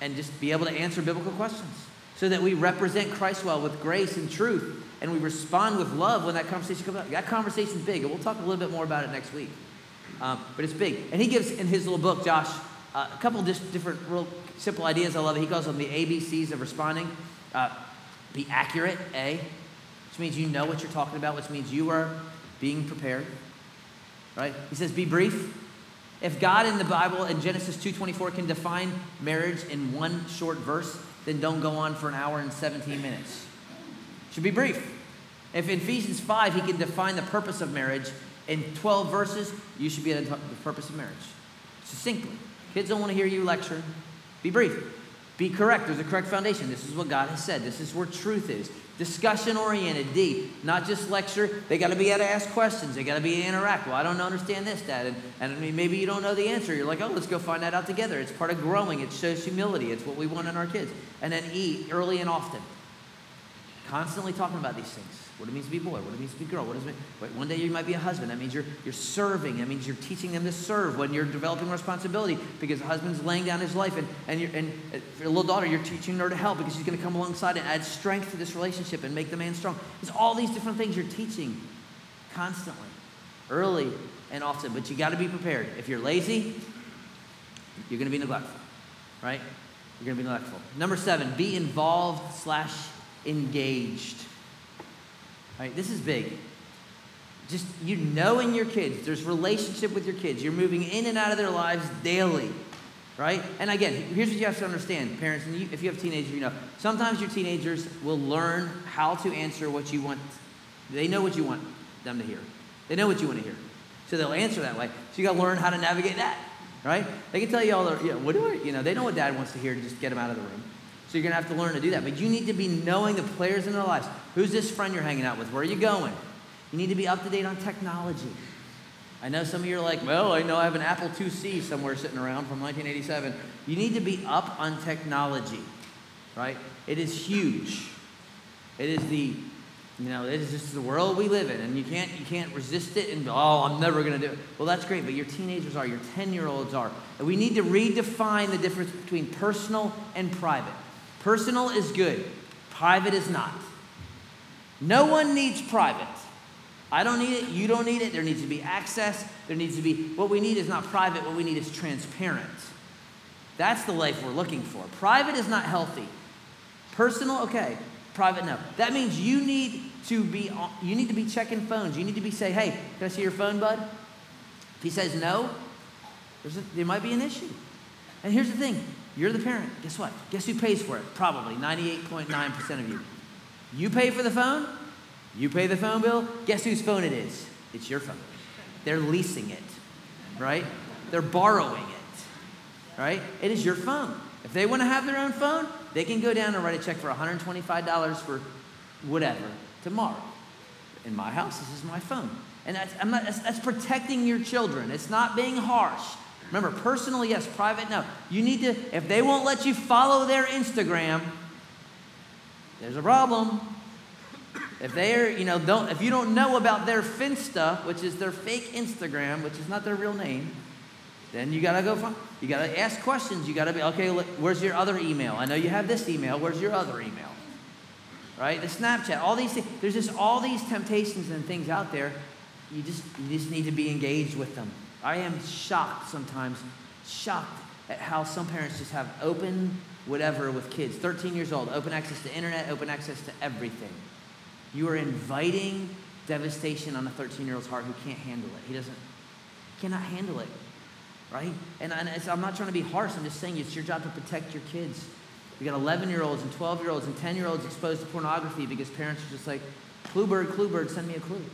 and just be able to answer biblical questions so that we represent Christ well with grace and truth and we respond with love when that conversation comes up. That conversation's big, and we'll talk a little bit more about it next week. Um, but it's big. And he gives in his little book, Josh, uh, a couple of different real simple ideas. I love it. He calls them the ABCs of responding. Uh, be accurate, A, which means you know what you're talking about, which means you are being prepared. Right? He says, be brief. If God in the Bible in Genesis 2:24 can define marriage in one short verse, then don't go on for an hour and 17 minutes. Should be brief. If in Ephesians 5 he can define the purpose of marriage in 12 verses, you should be at the purpose of marriage. Succinctly. Kids don't want to hear you lecture. Be brief. Be correct. There's a correct foundation. This is what God has said. This is where truth is. Discussion oriented. D. Not just lecture. They got to be able to ask questions. They got to be interact. Well, I don't understand this, Dad. And, and I mean, maybe you don't know the answer. You're like, oh, let's go find that out together. It's part of growing. It shows humility. It's what we want in our kids. And then E. Early and often. Constantly talking about these things. What it means to be boy, what it means to be girl, what does it one day you might be a husband. That means you're, you're serving. That means you're teaching them to serve when you're developing responsibility because the husband's laying down his life. And, and, you're, and uh, for a little daughter, you're teaching her to help because she's going to come alongside and add strength to this relationship and make the man strong. It's all these different things you're teaching constantly, early and often. But you got to be prepared. If you're lazy, you're going to be neglectful, right? You're going to be neglectful. Number seven, be involved slash engaged. Right? This is big. Just you knowing your kids, there's relationship with your kids. You're moving in and out of their lives daily. Right? And again, here's what you have to understand, parents, and you, if you have teenagers, you know, sometimes your teenagers will learn how to answer what you want. They know what you want them to hear. They know what you want to hear. So they'll answer that way. So you got to learn how to navigate that. Right? They can tell you all, the, you know, what do I, you know, they know what dad wants to hear to just get them out of the room. So you're going to have to learn to do that. But you need to be knowing the players in their lives. Who's this friend you're hanging out with? Where are you going? You need to be up to date on technology. I know some of you are like, well, I know I have an Apple IIc somewhere sitting around from 1987. You need to be up on technology, right? It is huge. It is the, you know, it is just the world we live in, and you can't you can't resist it and oh, I'm never going to do it. Well, that's great, but your teenagers are, your 10 year olds are, and we need to redefine the difference between personal and private. Personal is good, private is not. No one needs private. I don't need it, you don't need it. There needs to be access. There needs to be, what we need is not private, what we need is transparent. That's the life we're looking for. Private is not healthy. Personal, okay. Private, no. That means you need to be, you need to be checking phones. You need to be say, hey, can I see your phone, bud? If he says no, a, there might be an issue. And here's the thing you're the parent. Guess what? Guess who pays for it? Probably 98.9% of you. You pay for the phone, you pay the phone bill. Guess whose phone it is? It's your phone. They're leasing it, right? They're borrowing it, right? It is your phone. If they want to have their own phone, they can go down and write a check for $125 for whatever tomorrow. In my house, this is my phone. And that's, not, that's, that's protecting your children. It's not being harsh. Remember, personal, yes, private, no. You need to, if they won't let you follow their Instagram, there's a problem. If they're, you know, don't, if you don't know about their Finsta, which is their fake Instagram, which is not their real name, then you gotta go find, you gotta ask questions. You gotta be, okay, look, where's your other email? I know you have this email, where's your other email? Right? The Snapchat, all these things, there's just all these temptations and things out there. You just, you just need to be engaged with them. I am shocked sometimes, shocked at how some parents just have open whatever with kids. 13 years old, open access to internet, open access to everything. You are inviting devastation on a 13 year old's heart who can't handle it. He doesn't, cannot handle it, right? And, and I'm not trying to be harsh, I'm just saying it's your job to protect your kids. We got 11 year olds and 12 year olds and 10 year olds exposed to pornography because parents are just like, clue bird, clue bird, send me a clue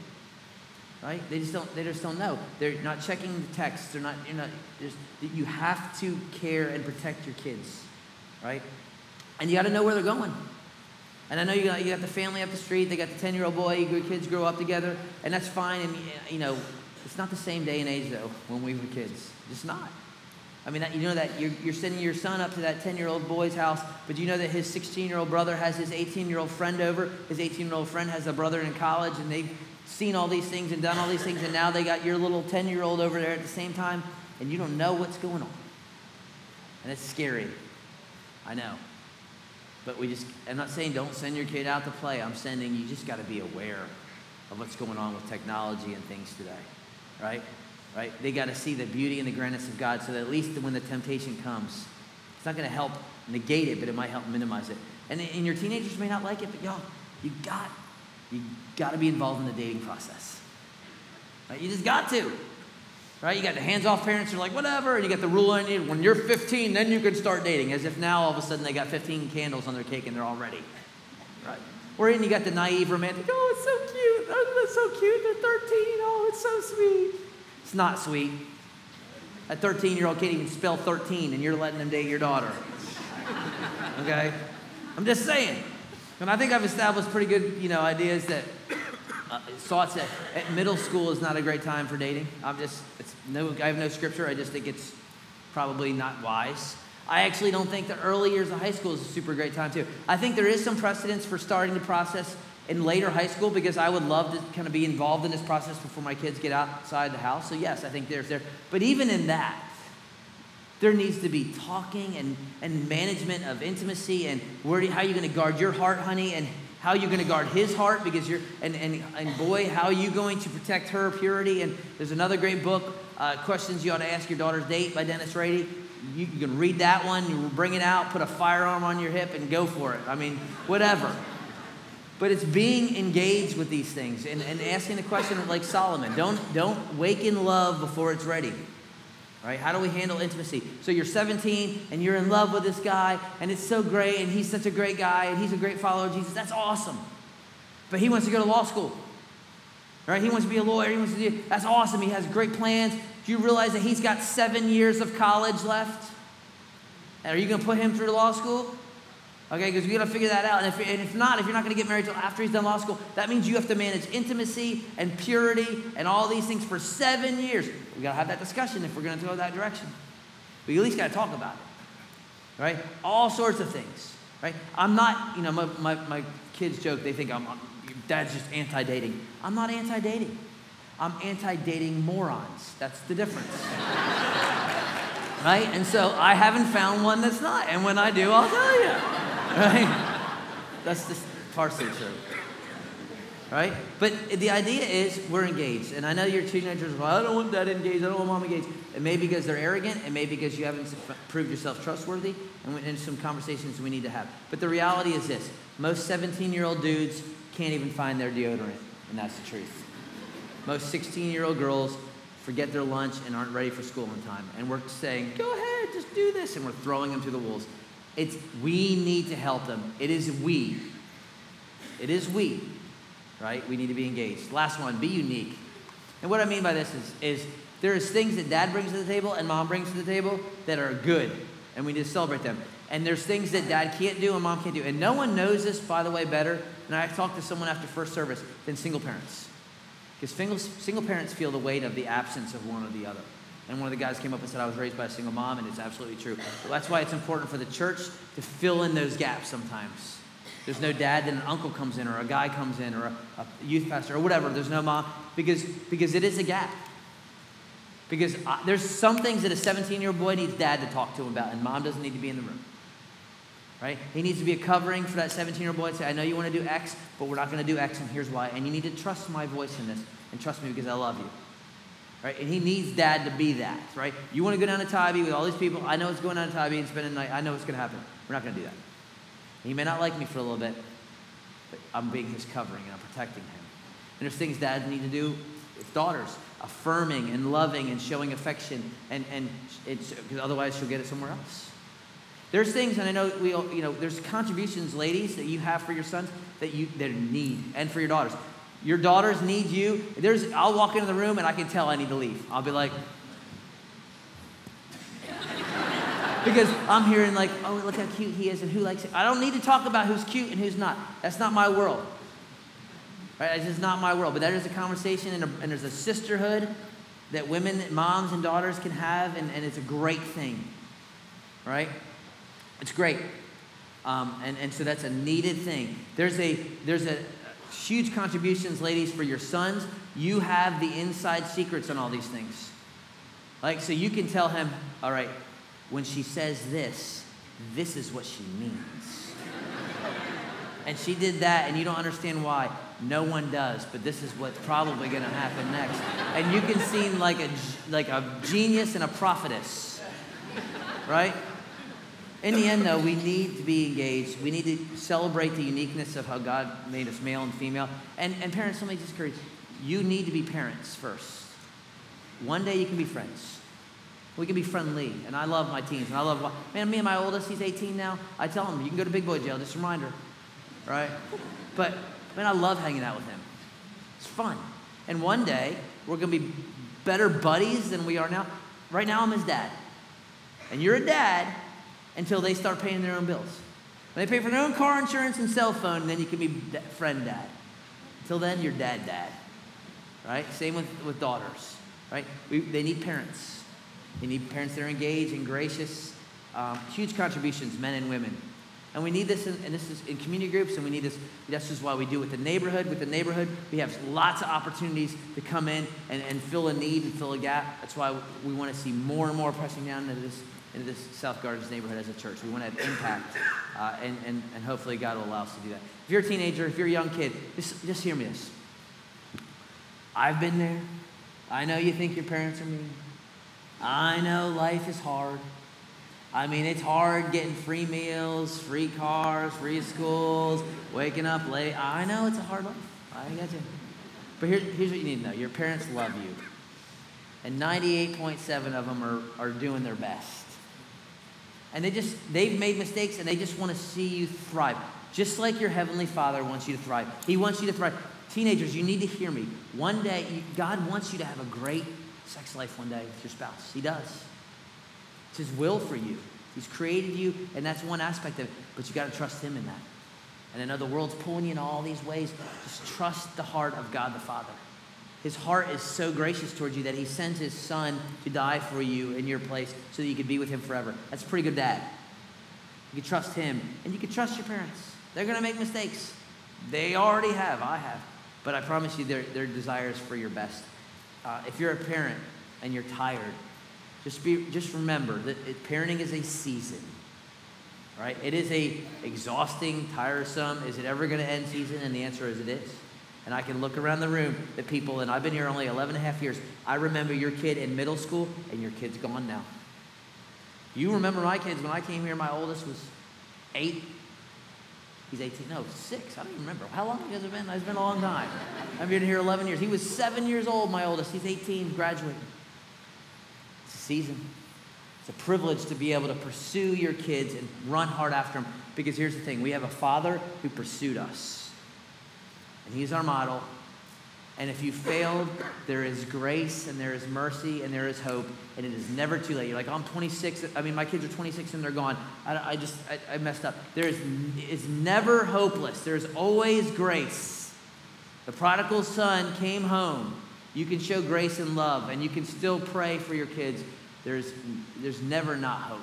right? They just don't. They just don't know. They're not checking the text. They're not. You're not. You have to care and protect your kids, right? And you got to know where they're going. And I know you got, you got the family up the street. They got the ten year old boy. Your kids grow up together, and that's fine. And you know, it's not the same day and age though when we were kids. It's not. I mean, you know that you're, you're sending your son up to that 10 year old boy's house, but you know that his 16 year old brother has his 18 year old friend over. His 18 year old friend has a brother in college, and they've seen all these things and done all these things, and now they got your little 10 year old over there at the same time, and you don't know what's going on. And it's scary. I know. But we just, I'm not saying don't send your kid out to play. I'm sending you just got to be aware of what's going on with technology and things today. Right? Right? They got to see the beauty and the grandness of God so that at least when the temptation comes, it's not going to help negate it, but it might help minimize it. And, and your teenagers may not like it, but y'all, you got you got to be involved in the dating process. Right? You just got to. Right? You got the hands-off parents who are like, whatever, and you got the rule on you. When you're 15, then you can start dating, as if now all of a sudden they got 15 candles on their cake and they're all ready. Right? Or then you got the naive romantic, oh, it's so cute. Oh, that's so cute. They're 13. Oh, it's so sweet. It's not sweet. A 13 year old can't even spell 13, and you're letting them date your daughter. Okay? I'm just saying. And I think I've established pretty good, you know, ideas that uh, thoughts that at middle school is not a great time for dating. I'm just, it's no, I have no scripture. I just think it's probably not wise. I actually don't think the early years of high school is a super great time, too. I think there is some precedence for starting the process in later high school because I would love to kind of be involved in this process before my kids get outside the house. So, yes, I think there's there. But even in that, there needs to be talking and, and management of intimacy and where do, how are you going to guard your heart, honey, and how are you going to guard his heart because you're and, and, and boy how are you going to protect her purity. And there's another great book uh, questions you ought to ask your daughter's date by dennis Rainey. You, you can read that one you bring it out put a firearm on your hip and go for it. I mean whatever. But it's being engaged with these things and, and asking the question like solomon. Don't don't wake in love before it's ready right? How do we handle intimacy? So you're 17 and you're in love with this guy, and it's so great, and he's such a great guy, and he's a great follower of Jesus. That's awesome. But he wants to go to law school, right? He wants to be a lawyer. He wants to do. That's awesome. He has great plans. Do you realize that he's got seven years of college left? And are you going to put him through law school? Okay, because we got to figure that out. And if, and if not, if you're not going to get married till after he's done law school, that means you have to manage intimacy and purity and all these things for seven years. We got to have that discussion if we're going to go that direction. We at least got to talk about it, right? All sorts of things, right? I'm not, you know, my, my, my kids joke, they think I'm, dad's just anti dating. I'm not anti dating. I'm anti dating morons. That's the difference. right? And so I haven't found one that's not. And when I do, I'll tell you. Right? That's just partially true. Right? But the idea is we're engaged. And I know your teenagers, well, I don't want dad engaged, I don't want mom engaged. It may be because they're arrogant, it may be because you haven't proved yourself trustworthy, and, and some conversations we need to have. But the reality is this most 17 year old dudes can't even find their deodorant, and that's the truth. Most 16 year old girls forget their lunch and aren't ready for school on time. And we're saying, go ahead, just do this. And we're throwing them to the wolves. It's we need to help them. It is we. It is we, right? We need to be engaged. Last one, be unique. And what I mean by this is, is there is things that dad brings to the table and mom brings to the table that are good, and we need to celebrate them. And there's things that dad can't do and mom can't do. And no one knows this, by the way, better. And I talked to someone after first service than single parents. Because single, single parents feel the weight of the absence of one or the other. And one of the guys came up and said, I was raised by a single mom, and it's absolutely true. That's why it's important for the church to fill in those gaps sometimes. There's no dad, then an uncle comes in, or a guy comes in, or a, a youth pastor, or whatever. There's no mom, because, because it is a gap. Because uh, there's some things that a 17 year old boy needs dad to talk to him about, and mom doesn't need to be in the room. Right? He needs to be a covering for that 17 year old boy and say, I know you want to do X, but we're not going to do X, and here's why. And you need to trust my voice in this, and trust me because I love you right? And he needs dad to be that, right? You want to go down to Tybee with all these people. I know it's going down to Tybee and spend a night. I know what's going to happen. We're not going to do that. He may not like me for a little bit, but I'm being his covering and I'm protecting him. And there's things dads need to do with daughters, affirming and loving and showing affection, and and it's because otherwise she'll get it somewhere else. There's things, and I know we, all, you know, there's contributions, ladies, that you have for your sons that you that need, and for your daughters. Your daughters need you. There's, I'll walk into the room and I can tell I need to leave. I'll be like, because I'm hearing like, oh, look how cute he is and who likes it. I don't need to talk about who's cute and who's not. That's not my world. Right? It's just not my world. But that is a conversation and, a, and there's a sisterhood that women, moms and daughters can have, and, and it's a great thing. Right? It's great. Um, and, and so that's a needed thing. There's a, there's a, Huge contributions, ladies, for your sons. You have the inside secrets on all these things. Like, so you can tell him, all right, when she says this, this is what she means. and she did that, and you don't understand why. No one does, but this is what's probably going to happen next. And you can seem like a, like a genius and a prophetess, right? In the end, though, we need to be engaged. We need to celebrate the uniqueness of how God made us male and female. And, and parents, let me just encourage you need to be parents first. One day you can be friends. We can be friendly. And I love my teens. And I love, man, me and my oldest, he's 18 now. I tell him, you can go to big boy jail, just a reminder. Right? But, man, I love hanging out with him. It's fun. And one day, we're going to be better buddies than we are now. Right now, I'm his dad. And you're a dad, until they start paying their own bills. When they pay for their own car insurance and cell phone, then you can be friend dad. Until then, you're dad dad. Right? Same with, with daughters. Right? We, they need parents. They need parents that are engaged and gracious Um, huge contributions, men and women. And we need this, in, and this is in community groups, and we need this. This is why we do it with the neighborhood. With the neighborhood, we have lots of opportunities to come in and, and fill a need and fill a gap. That's why we want to see more and more pressing down into this, into this South Gardens neighborhood as a church. We want to have impact, uh, and, and, and hopefully God will allow us to do that. If you're a teenager, if you're a young kid, just, just hear me this. I've been there. I know you think your parents are mean. I know life is hard. I mean, it's hard getting free meals, free cars, free schools, waking up late. I know it's a hard life. I get you. But here, here's what you need to know your parents love you. And 98.7 of them are, are doing their best. And they just, they've made mistakes and they just want to see you thrive. Just like your Heavenly Father wants you to thrive. He wants you to thrive. Teenagers, you need to hear me. One day, God wants you to have a great sex life one day with your spouse. He does. It's His will for you. He's created you, and that's one aspect of it, but you got to trust Him in that. And I know the world's pulling you in all these ways. Just trust the heart of God the Father. His heart is so gracious towards you that He sends His Son to die for you in your place so that you could be with Him forever. That's a pretty good dad. You can trust Him, and you can trust your parents. They're going to make mistakes. They already have. I have. But I promise you, their, their desires for your best. Uh, if you're a parent and you're tired, just, be, just remember that it, parenting is a season. Right? It is a exhausting, tiresome, is it ever going to end season? And the answer is it is. And I can look around the room at people, and I've been here only 11 and a half years. I remember your kid in middle school, and your kid's gone now. You remember my kids when I came here, my oldest was eight. He's 18. No, six. I don't even remember. How long has it been? It's been a long time. I've been here 11 years. He was seven years old, my oldest. He's 18, graduating It's a season. It's a privilege to be able to pursue your kids and run hard after them. Because here's the thing we have a father who pursued us, and he's our model. And if you failed, there is grace and there is mercy and there is hope, and it is never too late. You're like, oh, I'm 26. I mean, my kids are 26 and they're gone. I, I just, I, I messed up. There is, it's never hopeless. There's always grace. The prodigal son came home you can show grace and love, and you can still pray for your kids. There's, there's never not hope.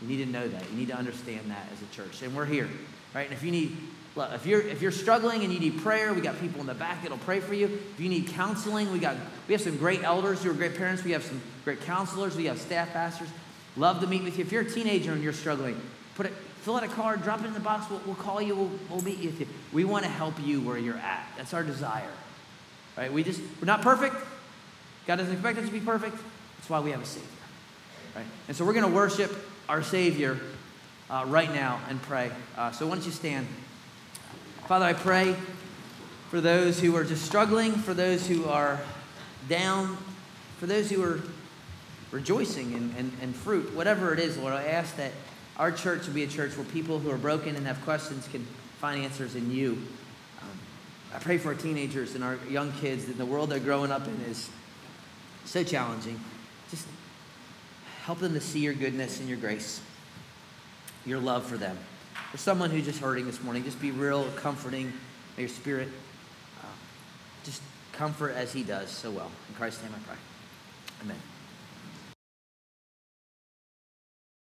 You need to know that. You need to understand that as a church. And we're here, right? And if you need, look, if you're if you're struggling and you need prayer, we got people in the back that'll pray for you. If you need counseling, we got we have some great elders who are great parents. We have some great counselors. We have staff pastors. Love to meet with you. If you're a teenager and you're struggling, put it, fill out a card, drop it in the box. We'll, we'll call you. We'll, we'll meet you with you. We want to help you where you're at. That's our desire. Right? We just, we're not perfect. God doesn't expect us to be perfect. That's why we have a Savior. Right? And so we're going to worship our Savior uh, right now and pray. Uh, so why don't you stand? Father, I pray for those who are just struggling, for those who are down, for those who are rejoicing and, and, and fruit, whatever it is, Lord, I ask that our church would be a church where people who are broken and have questions can find answers in you. Um, I pray for our teenagers and our young kids that the world they're growing up in is so challenging. Just help them to see your goodness and your grace, your love for them. For someone who's just hurting this morning, just be real comforting. May your spirit uh, just comfort as he does so well. In Christ's name I pray. Amen.